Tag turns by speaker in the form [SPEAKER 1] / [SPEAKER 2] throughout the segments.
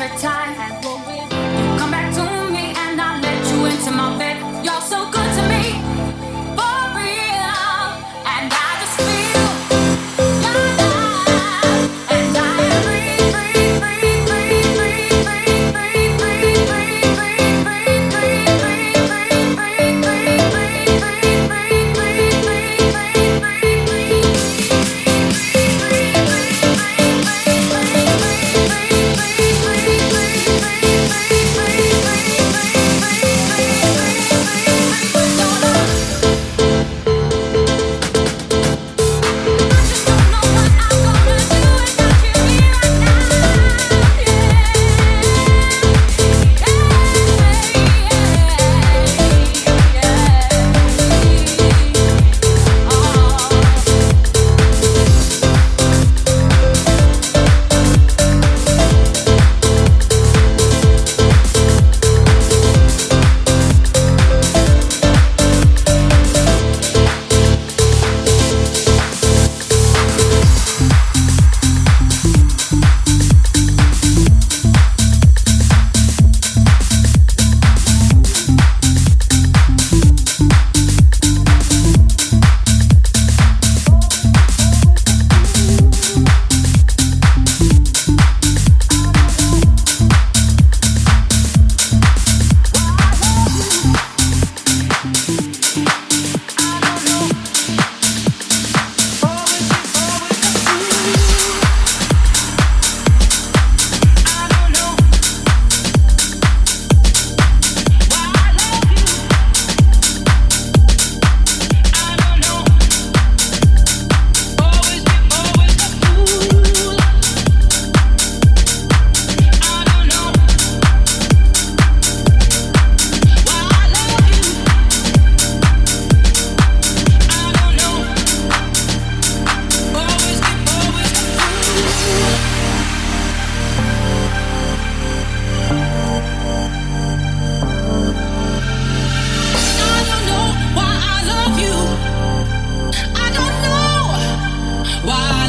[SPEAKER 1] for time.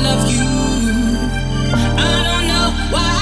[SPEAKER 1] love you. I don't know why.